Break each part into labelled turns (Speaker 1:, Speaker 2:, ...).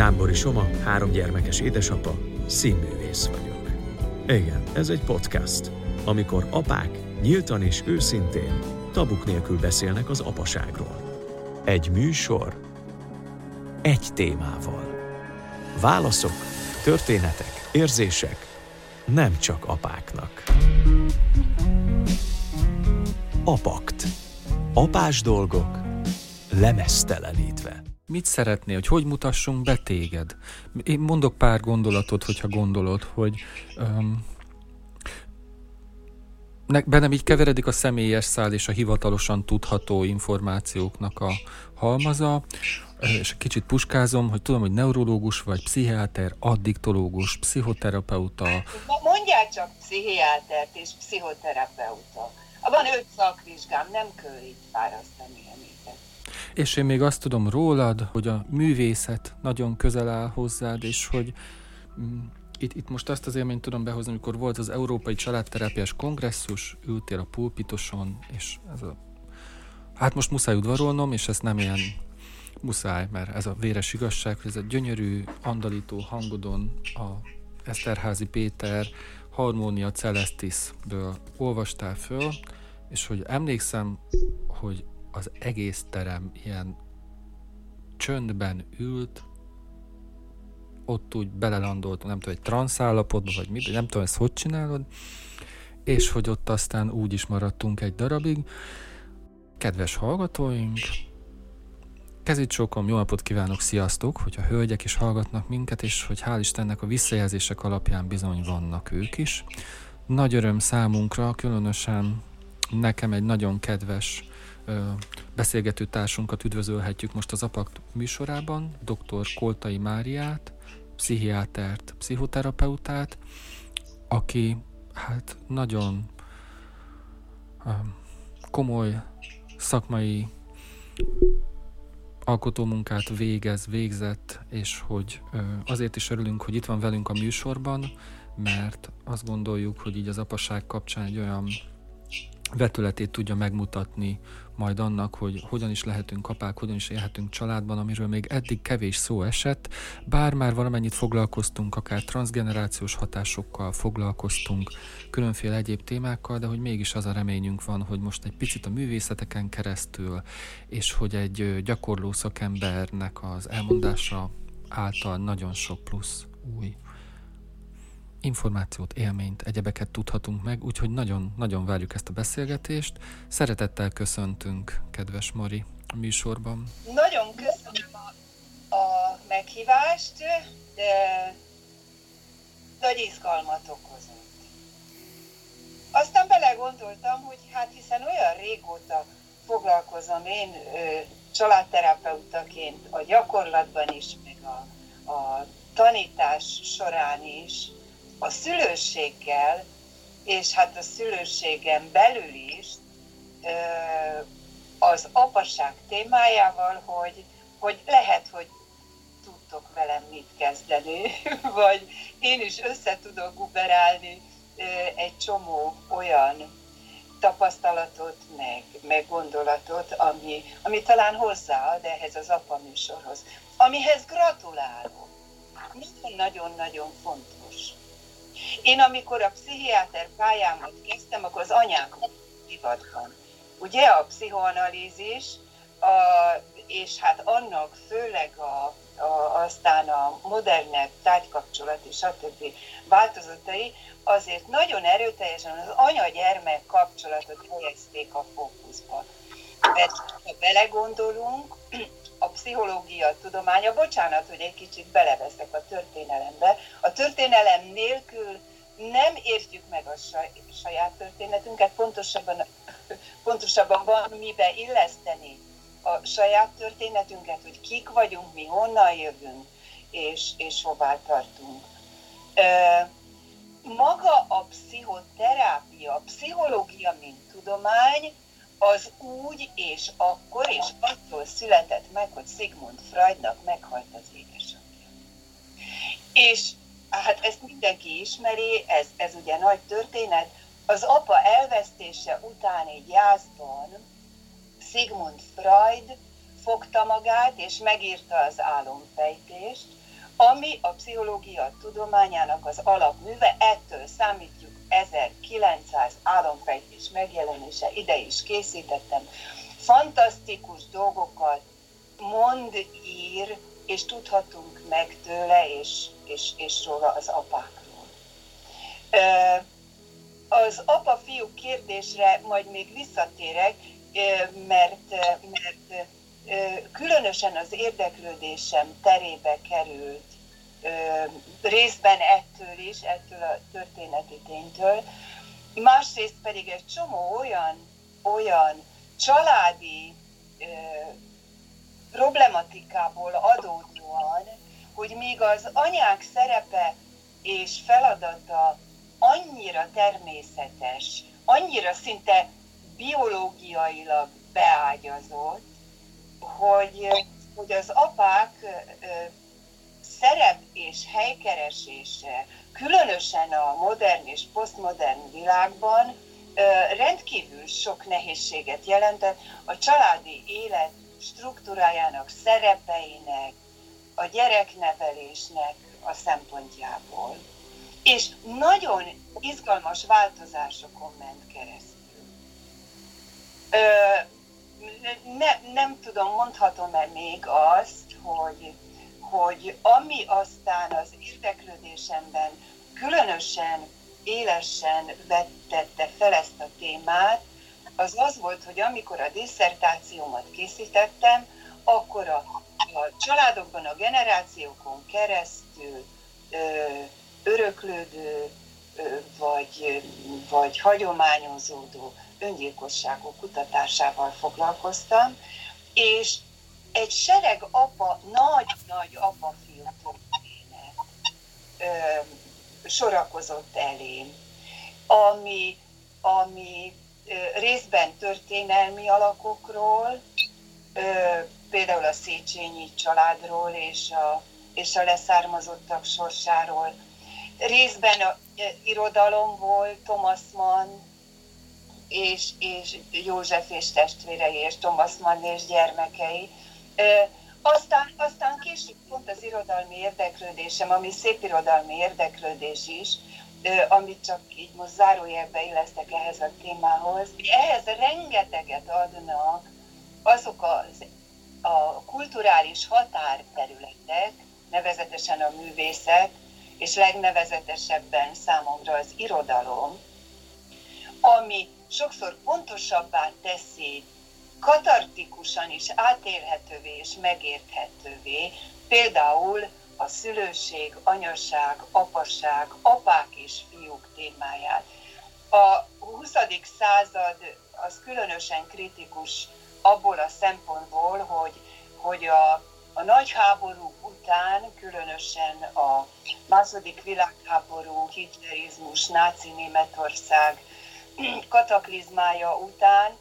Speaker 1: Zámbori Soma, három gyermekes édesapa, színművész vagyok. Igen, ez egy podcast, amikor apák nyíltan és őszintén, tabuk nélkül beszélnek az apaságról. Egy műsor, egy témával. Válaszok, történetek, érzések, nem csak apáknak. Apakt. Apás dolgok lemesztelenítve.
Speaker 2: Mit szeretnél, hogy hogy mutassunk be téged? Én mondok pár gondolatot, hogyha gondolod, hogy um, bennem így keveredik a személyes szál és a hivatalosan tudható információknak a halmaza, és kicsit puskázom, hogy tudom, hogy neurológus vagy, pszichiáter, addiktológus, pszichoterapeuta.
Speaker 3: Mondjál csak pszichiátert és pszichoterapeuta. Van öt szakvizsgám, nem kell itt fárasztani.
Speaker 2: És én még azt tudom rólad, hogy a művészet nagyon közel áll hozzád, és hogy mm, itt, itt most azt az élményt tudom behozni, amikor volt az Európai Családterápiás Kongresszus, ültél a pulpitoson, és ez a... Hát most muszáj udvarolnom, és ezt nem ilyen muszáj, mert ez a véres igazság, hogy ez a gyönyörű, andalító hangodon a Eszterházi Péter Harmonia Celestisből olvastál föl, és hogy emlékszem, hogy az egész terem ilyen csöndben ült, ott úgy belelandolt, nem tudom, egy transzállapotba, vagy mit, nem tudom, ezt hogy csinálod, és hogy ott aztán úgy is maradtunk egy darabig. Kedves hallgatóink, Kezit sokom, jó napot kívánok, sziasztok, hogyha hölgyek is hallgatnak minket, és hogy hál' Istennek a visszajelzések alapján bizony vannak ők is. Nagy öröm számunkra, különösen nekem egy nagyon kedves beszélgető társunkat üdvözölhetjük most az APAK műsorában, dr. Koltai Máriát, pszichiátert, pszichoterapeutát, aki hát nagyon komoly szakmai alkotómunkát végez, végzett, és hogy azért is örülünk, hogy itt van velünk a műsorban, mert azt gondoljuk, hogy így az apaság kapcsán egy olyan vetületét tudja megmutatni majd annak, hogy hogyan is lehetünk apák, hogyan is élhetünk családban, amiről még eddig kevés szó esett, bár már valamennyit foglalkoztunk, akár transgenerációs hatásokkal foglalkoztunk, különféle egyéb témákkal, de hogy mégis az a reményünk van, hogy most egy picit a művészeteken keresztül, és hogy egy gyakorló szakembernek az elmondása által nagyon sok plusz új információt, élményt, egyebeket tudhatunk meg, úgyhogy nagyon-nagyon várjuk ezt a beszélgetést. Szeretettel köszöntünk, kedves Mari, a műsorban.
Speaker 3: Nagyon köszönöm a, a meghívást, de nagy izgalmat okozott. Aztán belegondoltam, hogy hát hiszen olyan régóta foglalkozom én ö, családterapeutaként a gyakorlatban is, meg a, a tanítás során is, a szülőséggel, és hát a szülőségen belül is az apaság témájával, hogy, hogy lehet, hogy tudtok velem mit kezdeni, vagy én is össze tudok guberálni egy csomó olyan tapasztalatot, meg, meg gondolatot, ami, ami talán hozzáad ehhez az apa műsorhoz, amihez gratulálok. Nagyon-nagyon fontos. Én amikor a pszichiáter pályámat kezdtem, akkor az anyák divatban. Ugye a pszichoanalízis, a, és hát annak főleg a, a, aztán a modernebb tárgykapcsolat és stb. változatai azért nagyon erőteljesen az anya-gyermek kapcsolatot helyezték a fókuszba. Mert ha belegondolunk, a pszichológia tudománya, bocsánat, hogy egy kicsit beleveszek a történelembe, a történelem nélkül nem értjük meg a saját történetünket, pontosabban, pontosabban van mibe illeszteni a saját történetünket, hogy kik vagyunk, mi honnan jövünk, és, és hová tartunk. Maga a pszichoterápia, a pszichológia, mint tudomány, az úgy és akkor és attól született meg, hogy Sigmund Freudnak meghalt az édesapja. És hát ezt mindenki ismeri, ez, ez ugye nagy történet. Az apa elvesztése utáni jászban Sigmund Freud fogta magát, és megírta az álomfejtést, ami a pszichológia tudományának az alapműve, ettől számítjuk 1900 álomfejtés megjelenése, ide is készítettem. Fantasztikus dolgokat mond, ír, és tudhatunk meg tőle és, és, és róla az apákról. Az apa-fiú kérdésre majd még visszatérek, mert, mert különösen az érdeklődésem terébe került, részben ettől is, ettől a történeti ténytől, másrészt pedig egy csomó olyan, olyan családi problematikából adódóan, hogy még az anyák szerepe és feladata annyira természetes, annyira szinte biológiailag beágyazott, hogy, hogy az apák szerep és helykeresése, különösen a modern és posztmodern világban rendkívül sok nehézséget jelentett a családi élet struktúrájának, szerepeinek, a gyereknevelésnek a szempontjából. És nagyon izgalmas változásokon ment keresztül. Ö, ne, nem tudom, mondhatom-e még azt, hogy, hogy ami aztán az érdeklődésemben különösen élesen vettette fel ezt a témát, az az volt, hogy amikor a diszertációmat készítettem, akkor a, a családokban a generációkon keresztül ö, öröklődő ö, vagy, vagy hagyományozódó öngyilkosságok kutatásával foglalkoztam, és egy sereg apa, nagy-nagy apa-fiú történet sorakozott elém, ami, ami részben történelmi alakokról, például a Széchenyi családról és a, és a leszármazottak sorsáról. Részben a irodalomból Thomas Mann és, és József és testvérei, és Thomas Mann és gyermekei. Aztán, aztán később pont az irodalmi érdeklődésem, ami szép irodalmi érdeklődés is, amit csak így most zárójelbe illesztek ehhez a témához. Ehhez rengeteget adnak azok az, a kulturális határterületek, nevezetesen a művészet, és legnevezetesebben számomra az irodalom, ami sokszor pontosabbá teszi, katartikusan is átélhetővé és megérthetővé, például a szülőség, anyaság, apaság, apák és fiúk témáját. A 20. század az különösen kritikus abból a szempontból, hogy, hogy a, a nagy háború után, különösen a második világháború, hitlerizmus, náci Németország kataklizmája után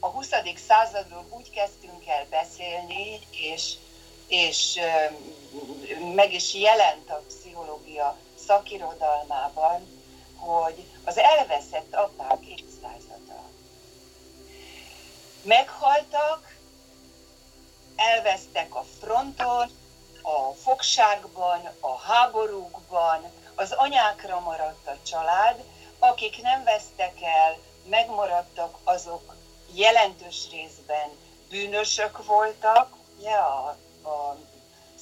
Speaker 3: a 20. századról úgy kezdtünk el beszélni, és és meg is jelent a pszichológia szakirodalmában, hogy az elveszett apák évszázada. Meghaltak, elvesztek a fronton, a fogságban, a háborúkban, az anyákra maradt a család, akik nem vesztek el, megmaradtak, azok jelentős részben bűnösök voltak, ugye a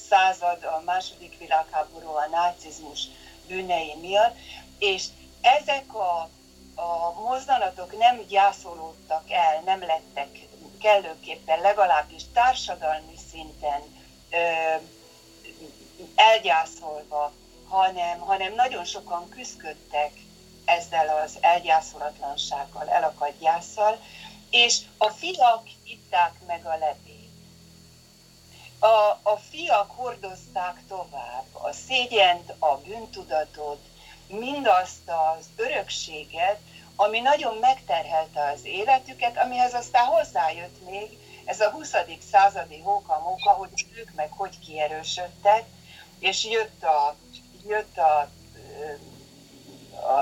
Speaker 3: század, a második világháború, a nácizmus bűnei miatt, és ezek a, a mozdanatok nem gyászolódtak el, nem lettek kellőképpen, legalábbis társadalmi szinten ö, elgyászolva, hanem, hanem nagyon sokan küzdöttek ezzel az elgyászolatlansággal, elakadt gyászsal, és a fiak itták meg a levél a, a fiak hordozták tovább a szégyent, a bűntudatot, mindazt az örökséget, ami nagyon megterhelte az életüket, amihez aztán hozzájött még ez a 20. századi hóka-móka, hogy ők meg hogy kierősödtek, és jött, a, jött a,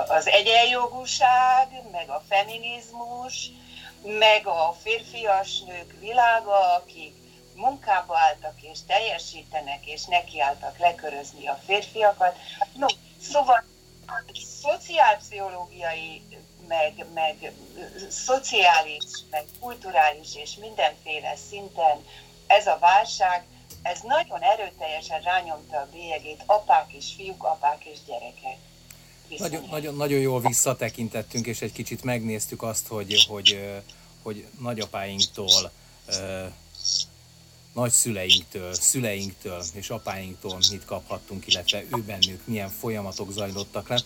Speaker 3: az egyenjogúság, meg a feminizmus, meg a férfias nők világa, akik munkába álltak és teljesítenek, és nekiálltak lekörözni a férfiakat. No, szóval szociálpszichológiai, meg, meg szociális, meg kulturális és mindenféle szinten ez a válság, ez nagyon erőteljesen rányomta a bélyegét apák és fiúk, apák és gyerekek.
Speaker 4: Nagyon, nagyon, nagyon jól visszatekintettünk, és egy kicsit megnéztük azt, hogy, hogy, hogy nagyapáinktól, nagyszüleinktől, szüleinktől és apáinktól mit kaphattunk, illetve ő bennük milyen folyamatok zajlottak le.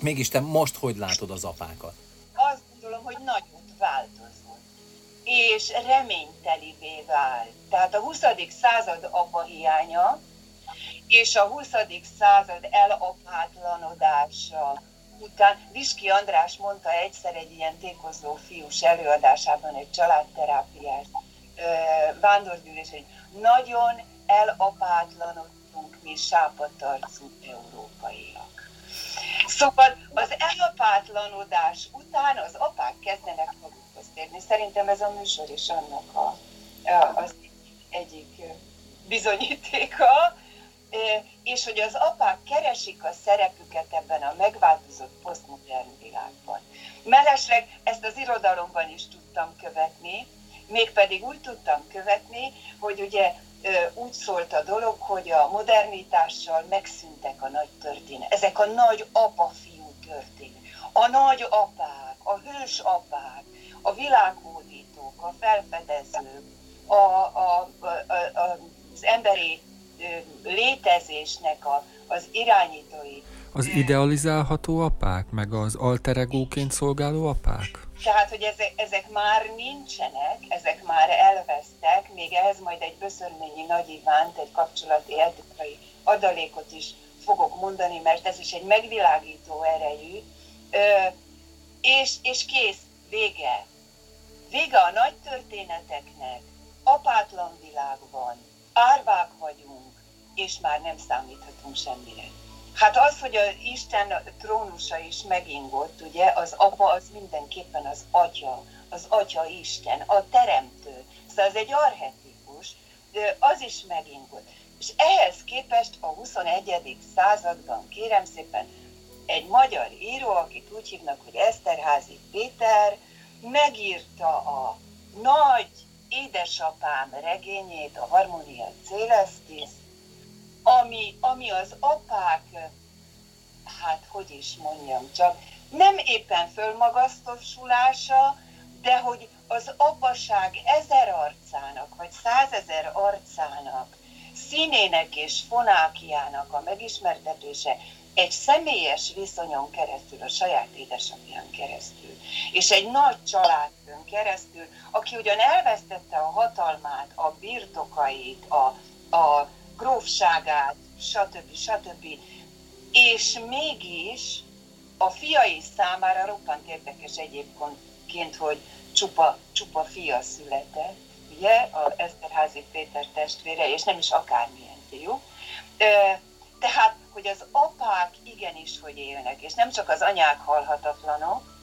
Speaker 4: Mégis te most hogy látod az apákat?
Speaker 3: Azt gondolom, hogy nagyot változott, és reménytelivé vált. Tehát a 20. század apa hiánya, és a 20. század elapátlanodása után Viski András mondta egyszer egy ilyen tékozó fiús előadásában egy családterápiás vándorgyűlés, hogy nagyon elapátlanodtunk mi sápatarcú európaiak. Szóval az elapátlanodás után az apák kezdenek magukhoz térni. Szerintem ez a műsor is annak a, az egyik bizonyítéka, és hogy az apák keresik a szerepüket ebben a megváltozott posztmodern világban. Mellesleg ezt az irodalomban is tudtam követni, mégpedig úgy tudtam követni, hogy ugye úgy szólt a dolog, hogy a modernitással megszűntek a nagy történet. Ezek a nagy apa-fiú történet. A nagy apák, a hős apák, a világhódítók, a felfedezők, a, a, a, a, az emberi létezésnek a, az irányítói.
Speaker 2: Az idealizálható apák, meg az alteregóként szolgáló apák?
Speaker 3: Tehát, hogy ezek, ezek már nincsenek, ezek már elvesztek, még ehhez majd egy Böszörményi Nagy Ivánt, egy kapcsolati etikai adalékot is fogok mondani, mert ez is egy megvilágító erejű, ö, és, és kész, vége. Vége a nagy történeteknek, apátlan világban, árvák vagyunk, és már nem számíthatunk semmire. Hát az, hogy az Isten trónusa is megingott, ugye, az apa az mindenképpen az atya, az atya Isten, a teremtő. Szóval ez egy arhetipus, az is megingott. És ehhez képest a 21. században, kérem szépen, egy magyar író, akit úgy hívnak, hogy Eszterházi Péter, megírta a nagy édesapám regényét, a Harmonia Celestis, ami, ami az apák, hát hogy is mondjam csak, nem éppen fölmagasztosulása, de hogy az apaság ezer arcának, vagy százezer arcának, színének és fonákiának a megismertetése egy személyes viszonyon keresztül, a saját édesapján keresztül, és egy nagy családön keresztül, aki ugyan elvesztette a hatalmát, a birtokait, a, a grófságát, stb. stb. És mégis a fiai számára roppant érdekes egyébként, hogy csupa, csupa fia született, ugye, a Eszterházi Péter testvére, és nem is akármilyen fiú. Tehát, hogy az apák igenis, hogy élnek, és nem csak az anyák halhatatlanok,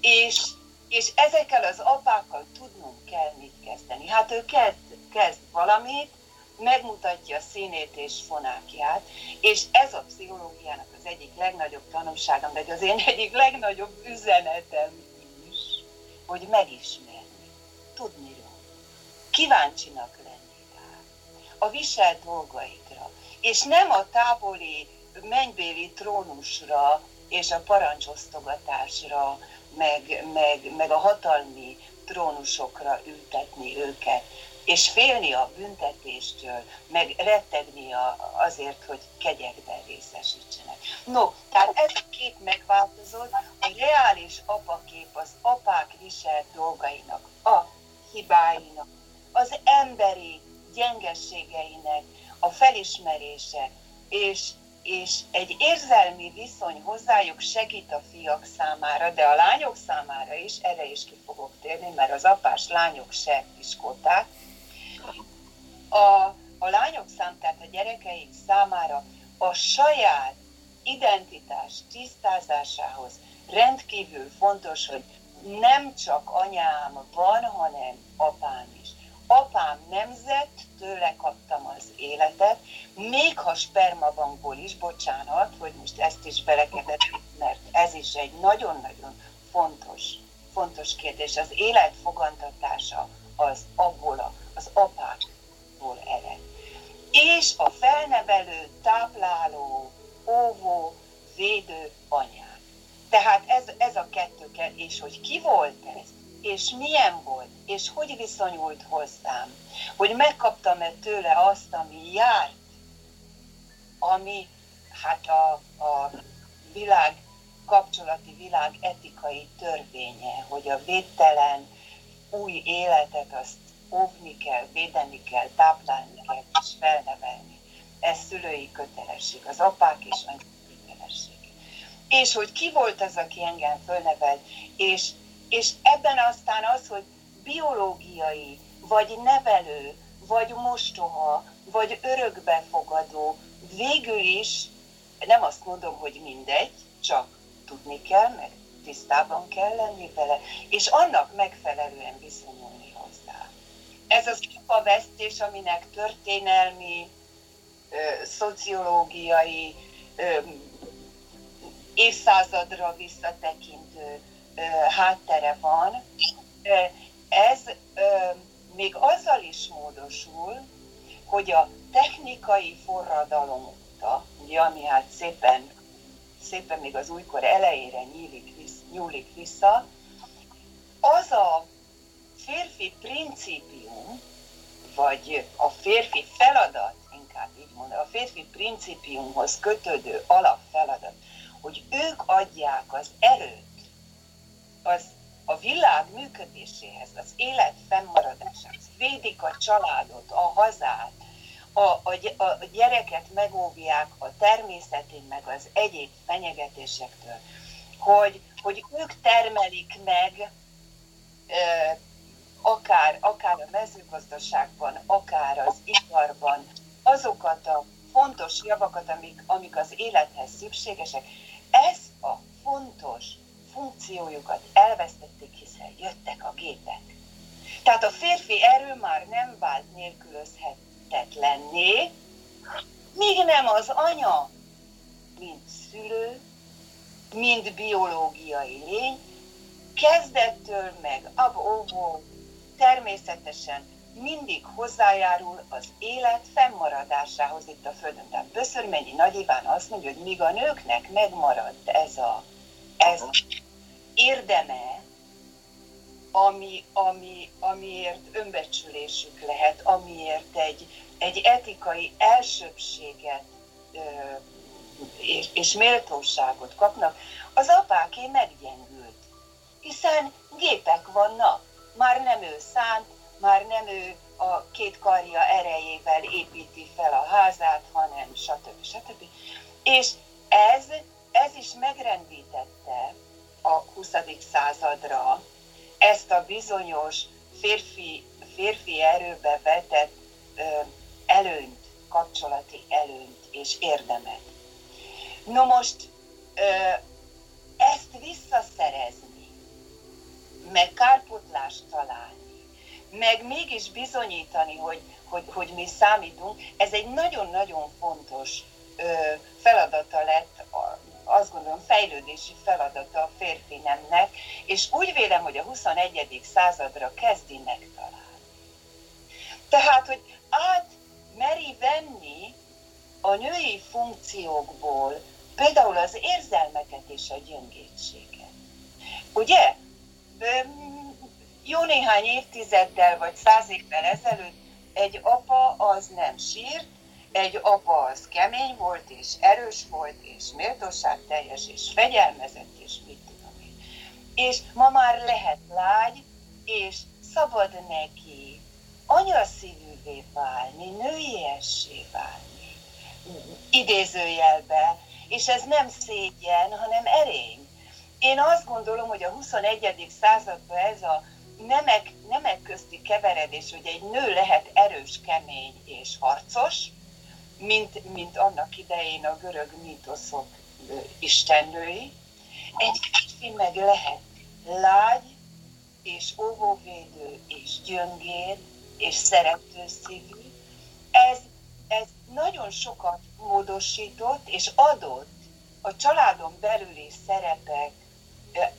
Speaker 3: és, és ezekkel az apákkal tudnunk kell mit kezdeni. Hát ő kezd, kezd valamit, megmutatja a színét és fonákját, és ez a pszichológiának az egyik legnagyobb tanulsága, meg az én egyik legnagyobb üzenetem is, hogy megismerni, tudni róla, kíváncsinak lenni rá, a viselt dolgaikra, és nem a távoli mennybéli trónusra és a parancsosztogatásra, meg, meg, meg a hatalmi trónusokra ültetni őket, és félni a büntetéstől, meg rettegni azért, hogy kegyekben részesítsenek. No, tehát ez a kép megváltozott, a reális apakép az apák viselt dolgainak, a hibáinak, az emberi gyengességeinek a felismerése, és, és egy érzelmi viszony hozzájuk segít a fiak számára, de a lányok számára is, erre is ki fogok térni, mert az apás lányok se piskóták, a, a lányok szám, tehát a gyerekeik számára a saját identitás tisztázásához rendkívül fontos, hogy nem csak anyám van, hanem apám is. apám nemzet, tőle kaptam az életet, még ha spermabankból is, bocsánat, hogy most ezt is belekedett, mert ez is egy nagyon-nagyon fontos, fontos kérdés. Az élet fogantatása az abból az apákból ered. És a felnevelő, tápláló, óvó, védő anyák. Tehát ez, ez a kettő kell, és hogy ki volt ez, és milyen volt, és hogy viszonyult hozzám, hogy megkaptam-e tőle azt, ami járt, ami hát a, a világ, kapcsolati világ etikai törvénye, hogy a védtelen új életet azt óvni kell, védeni kell, táplálni kell és felnevelni. Ez szülői kötelesség, az apák és anyák kötelesség. És hogy ki volt az, aki engem fölnevelt, és és ebben aztán az, hogy biológiai, vagy nevelő, vagy mostoha, vagy örökbefogadó, végül is nem azt mondom, hogy mindegy, csak tudni kell, meg tisztában kell lenni vele, és annak megfelelően viszonyulni. Ez az vesztés, aminek történelmi, szociológiai, évszázadra visszatekintő háttere van. Ez még azzal is módosul, hogy a technikai forradalom óta, ugye, ami hát szépen, szépen még az újkor elejére nyílik, nyúlik vissza, az a férfi principium, vagy a férfi feladat, inkább így mondom, a férfi principiumhoz kötődő alapfeladat, hogy ők adják az erőt az a világ működéséhez, az élet fennmaradásához, védik a családot, a hazát, a, a, a gyereket megóvják a természeti, meg az egyéb fenyegetésektől, hogy, hogy ők termelik meg akár, akár a mezőgazdaságban, akár az iparban azokat a fontos javakat, amik, amik az élethez szükségesek. Ez a fontos funkciójukat elvesztették, hiszen jöttek a gépek. Tehát a férfi erő már nem vált nélkülözhetetlenné, míg nem az anya, mint szülő, mint biológiai lény, kezdettől meg ab természetesen mindig hozzájárul az élet fennmaradásához itt a Földön. Tehát Böszörmennyi Nagy Iván azt mondja, hogy míg a nőknek megmaradt ez a, ez a érdeme, ami, ami, amiért önbecsülésük lehet, amiért egy, egy etikai elsőbséget ö, és, és méltóságot kapnak, az apáké meggyengült. Hiszen gépek vannak, már nem ő szánt, már nem ő a két karja erejével építi fel a házát, hanem stb. stb. És ez, ez is megrendítette a 20. századra ezt a bizonyos férfi, férfi erőbe vetett ö, előnyt, kapcsolati előnyt és érdemet. No most ö, ezt visszaszerezni, meg kárpotlást találni, meg mégis bizonyítani, hogy, hogy, hogy mi számítunk, ez egy nagyon-nagyon fontos ö, feladata lett a, azt gondolom fejlődési feladata a férfi nemnek, és úgy vélem, hogy a 21. századra kezdi megtalálni. Tehát, hogy át meri venni a női funkciókból például az érzelmeket és a gyöngétséget. Ugye? Jó néhány évtizeddel vagy száz évvel ezelőtt egy apa az nem sírt, egy apa az kemény volt, és erős volt, és méltóságteljes, és fegyelmezett, és mit tudom én. És ma már lehet lágy, és szabad neki anyaszívűvé válni, nőiessé válni, idézőjelbe, és ez nem szégyen, hanem erény. Én azt gondolom, hogy a 21. században ez a nemek, nemek közti keveredés, hogy egy nő lehet erős, kemény és harcos, mint, mint annak idején a görög mítoszok istennői. Egy férfi meg lehet lágy, és óvóvédő, és gyöngér, és szerető szívű. Ez, ez nagyon sokat módosított és adott a családon belüli szerepek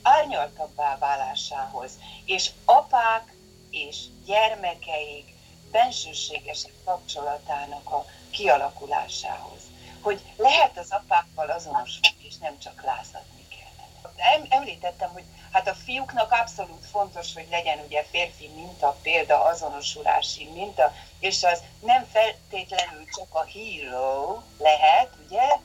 Speaker 3: árnyaltabbá válásához, és apák és gyermekeik bensőségesebb kapcsolatának a kialakulásához. Hogy lehet az apákkal azonos, és nem csak lázadni kell. Említettem, hogy hát a fiúknak abszolút fontos, hogy legyen ugye férfi minta, példa, azonosulási minta, és az nem feltétlenül csak a hero lehet, ugye,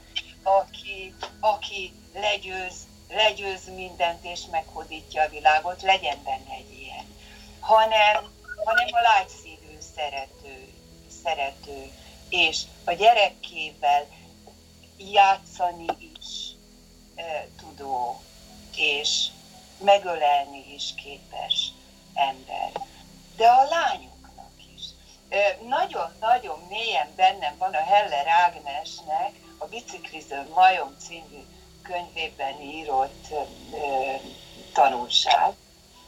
Speaker 3: aki, aki legyőz, legyőz mindent és meghódítja a világot, legyen benne egy ilyen, hanem, hanem a lágyszívű szerető, szerető, és a gyerekével játszani is e, tudó, és megölelni is képes ember. De a lányoknak is. Nagyon-nagyon mélyen bennem van a Heller Ágnesnek a Bicikliző Majom című könyvében írott tanulság,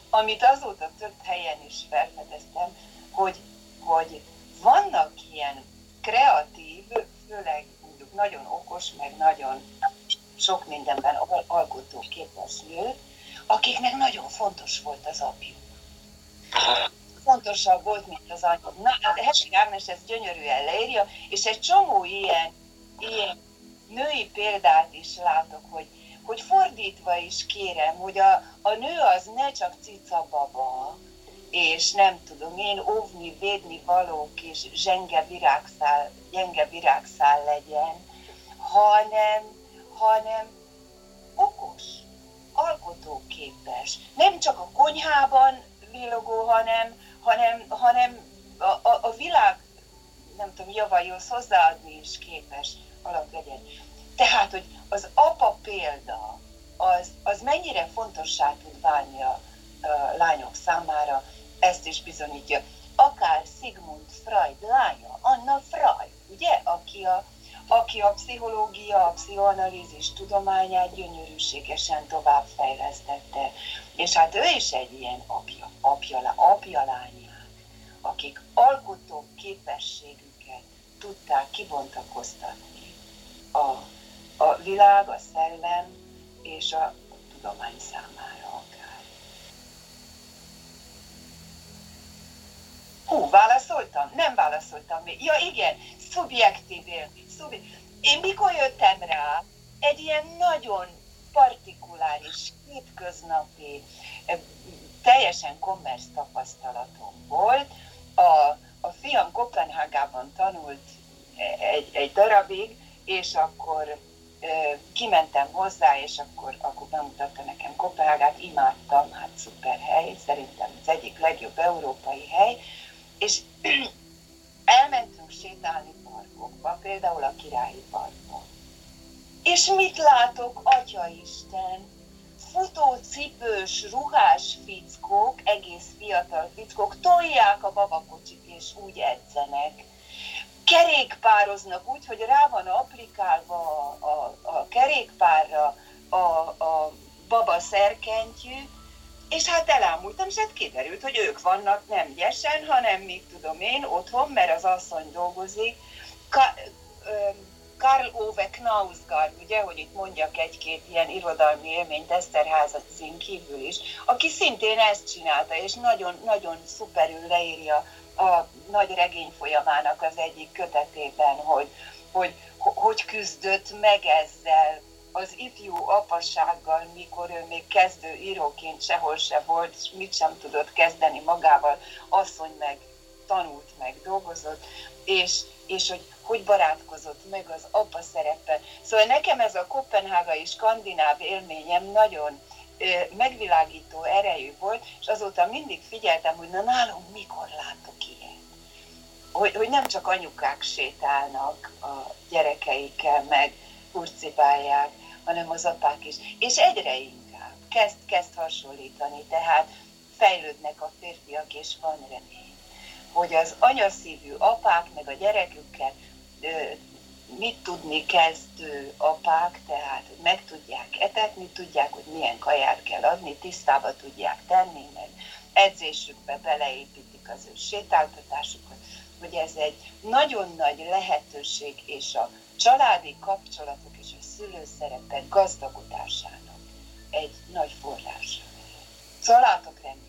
Speaker 3: amit azóta több helyen is felfedeztem, hogy, hogy vannak ilyen kreatív, főleg mondjuk nagyon okos, meg nagyon sok mindenben alkotó képes nők, akiknek nagyon fontos volt az apjuk. Fontosabb volt, mint az anyjuk. Na, hát Hessing Ágnes ezt gyönyörűen leírja, és egy csomó ilyen, ilyen női példát is látok, hogy, hogy fordítva is kérem, hogy a, a nő az ne csak cica baba, és nem tudom én óvni, védni valók és zsenge virágszál, gyenge virágszál legyen, hanem, hanem okos, alkotóképes. Nem csak a konyhában villogó, hanem, hanem, hanem a, a, a világ, nem tudom, javaihoz hozzáadni is képes alap. Tehát, hogy az apa példa, az, az mennyire fontossá tud válni a, a lányok számára, ezt is bizonyítja. Akár Sigmund Freud lánya, Anna Freud, ugye, aki a, aki a pszichológia, a pszichoanalízis tudományát gyönyörűségesen továbbfejlesztette. És hát ő is egy ilyen apja, apja, apja lányák, akik alkotó képességüket tudták kibontakoztatni a, a világ, a szellem és a tudomány számára akár. Hú, válaszoltam? Nem válaszoltam még. Ja igen, szubjektív élmény. Szubjektív. Én mikor jöttem rá, egy ilyen nagyon partikuláris, hétköznapi, teljesen kommersz tapasztalatom volt. A, a fiam Kopenhágában tanult egy, egy darabig, és akkor kimentem hozzá, és akkor, akkor bemutatta nekem Kopenhágát, imádtam, hát szuper hely, szerintem az egyik legjobb európai hely, és elmentünk sétálni parkokba, például a Királyi Parkban. És mit látok, Atya Isten? Futócipős, ruhás fickók, egész fiatal fickók tolják a babakocsit, és úgy edzenek kerékpároznak úgy, hogy rá van applikálva a, a, a kerékpárra a, a baba szerkentyű, és hát elámultam, és hát kiderült, hogy ők vannak nem gyesen, hanem mit tudom én, otthon, mert az asszony dolgozik. Ka, ö, Karl Ove Knausgaard, ugye, hogy itt mondjak egy-két ilyen irodalmi élményt Eszterháza cím kívül is, aki szintén ezt csinálta, és nagyon-nagyon szuperül leírja a nagy regény folyamának az egyik kötetében, hogy, hogy hogy küzdött meg ezzel az ifjú apassággal, mikor ő még kezdő íróként sehol se volt, és mit sem tudott kezdeni magával, asszony meg tanult, meg dolgozott, és, és hogy hogy barátkozott meg az apa szerepe. Szóval nekem ez a kopenhágai skandináv élményem nagyon megvilágító erejű volt, és azóta mindig figyeltem, hogy na nálunk mikor látok ilyet. Hogy, hogy nem csak anyukák sétálnak a gyerekeikkel, meg hurcibálják, hanem az apák is. És egyre inkább kezd, kezd hasonlítani, tehát fejlődnek a férfiak, és van remény. Hogy az anyaszívű apák meg a gyerekükkel mit tudni kezdő apák, tehát hogy meg tudják etetni, tudják, hogy milyen kaját kell adni, tisztába tudják tenni, meg edzésükbe beleépítik az ő sétáltatásukat, hogy ez egy nagyon nagy lehetőség, és a családi kapcsolatok és a szülőszerepek gazdagodásának egy nagy forrása. Szóláltok reményt!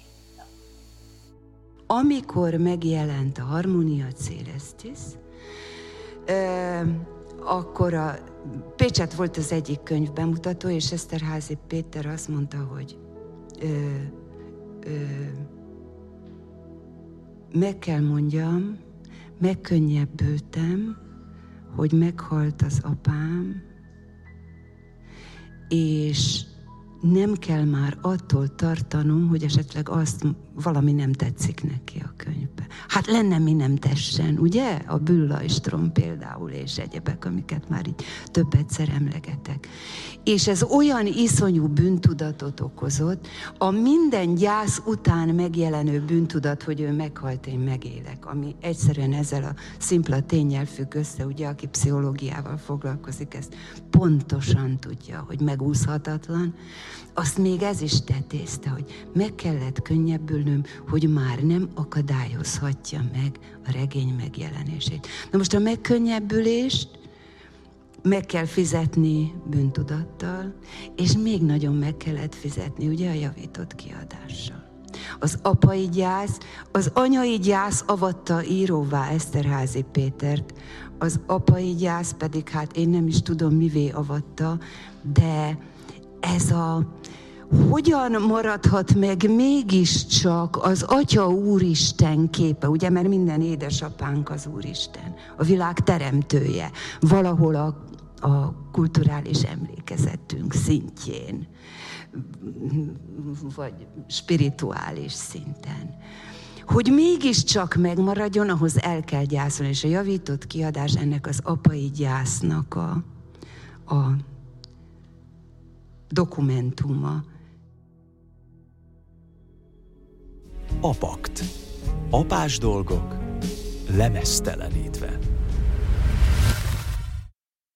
Speaker 5: Amikor megjelent a Harmonia Celestis, akkor a Pécset volt az egyik könyv bemutató, és Eszterházi Péter azt mondta, hogy ö, ö, meg kell mondjam, megkönnyebbültem, hogy meghalt az apám, és nem kell már attól tartanom, hogy esetleg azt valami nem tetszik neki a könyvbe. Hát lenne mi nem tessen, ugye? A Büllajstrom például, és egyebek, amiket már így több egyszer emlegetek. És ez olyan iszonyú bűntudatot okozott, a minden gyász után megjelenő bűntudat, hogy ő meghalt, én megélek, ami egyszerűen ezzel a szimpla tényel függ össze, ugye, aki pszichológiával foglalkozik, ezt pontosan tudja, hogy megúszhatatlan, azt még ez is tetézte, hogy meg kellett könnyebbülnöm, hogy már nem akadályozhatja meg a regény megjelenését. Na most a megkönnyebbülést meg kell fizetni bűntudattal, és még nagyon meg kellett fizetni, ugye a javított kiadással. Az apai gyász, az anyai gyász avatta íróvá Eszterházi Pétert, az apai gyász pedig, hát én nem is tudom mivé avatta, de ez a hogyan maradhat meg mégiscsak az Atya Úristen képe, ugye, mert minden édesapánk az Úristen, a világ teremtője, valahol a, a kulturális emlékezetünk szintjén, vagy spirituális szinten. Hogy mégiscsak megmaradjon, ahhoz el kell gyászolni, és a javított kiadás ennek az apai gyásznak a, a dokumentuma.
Speaker 1: Apakt. Apás dolgok lemesztelenítve.